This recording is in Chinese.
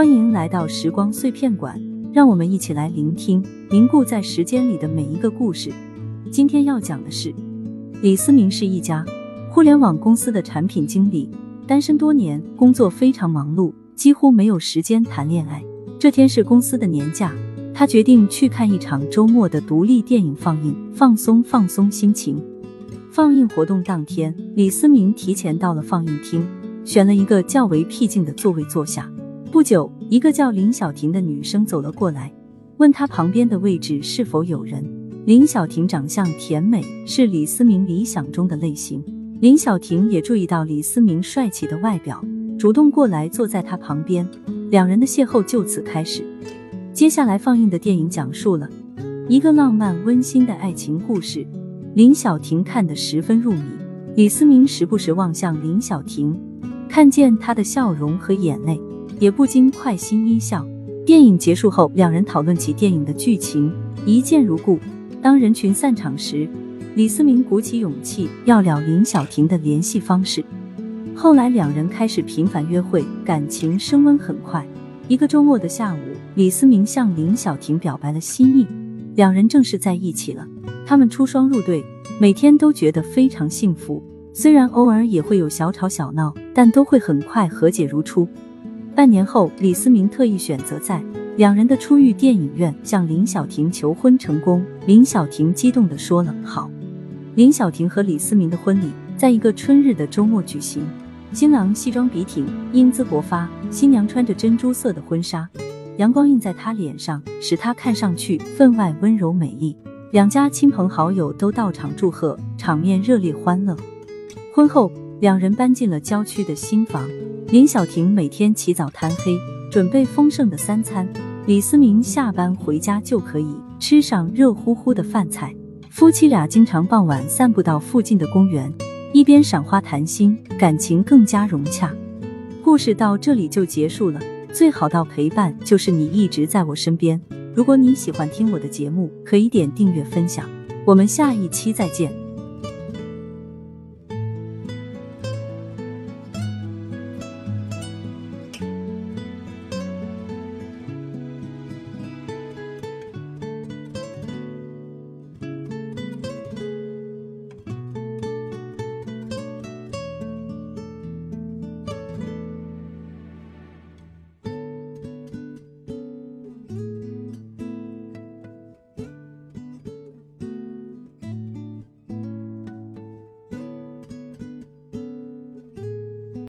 欢迎来到时光碎片馆，让我们一起来聆听凝固在时间里的每一个故事。今天要讲的是，李思明是一家互联网公司的产品经理，单身多年，工作非常忙碌，几乎没有时间谈恋爱。这天是公司的年假，他决定去看一场周末的独立电影放映，放松放松心情。放映活动当天，李思明提前到了放映厅，选了一个较为僻静的座位坐下。不久，一个叫林小婷的女生走了过来，问他旁边的位置是否有人。林小婷长相甜美，是李思明理想中的类型。林小婷也注意到李思明帅气的外表，主动过来坐在他旁边，两人的邂逅就此开始。接下来放映的电影讲述了一个浪漫温馨的爱情故事。林小婷看得十分入迷，李思明时不时望向林小婷，看见她的笑容和眼泪，也不禁快心一笑。电影结束后，两人讨论起电影的剧情，一见如故。当人群散场时，李思明鼓起勇气要了林小婷的联系方式。后来两人开始频繁约会，感情升温很快。一个周末的下午，李思明向林小婷表白了心意，两人正式在一起了。他们出双入对，每天都觉得非常幸福。虽然偶尔也会有小吵小闹，但都会很快和解如初。半年后，李思明特意选择在两人的初遇电影院向林小婷求婚成功。林小婷激动地说了好。林小婷和李思明的婚礼在一个春日的周末举行，新郎西装笔挺，英姿勃发，新娘穿着珍珠色的婚纱，阳光映在她脸上，使她看上去分外温柔美丽。两家亲朋好友都到场祝贺，场面热烈欢乐。婚后，两人搬进了郊区的新房。林小婷每天起早贪黑，准备丰盛的三餐；李思明下班回家就可以吃上热乎乎的饭菜。夫妻俩经常傍晚散步到附近的公园，一边赏花谈心，感情更加融洽。故事到这里就结束了。最好的陪伴就是你一直在我身边。如果你喜欢听我的节目，可以点订阅分享。我们下一期再见。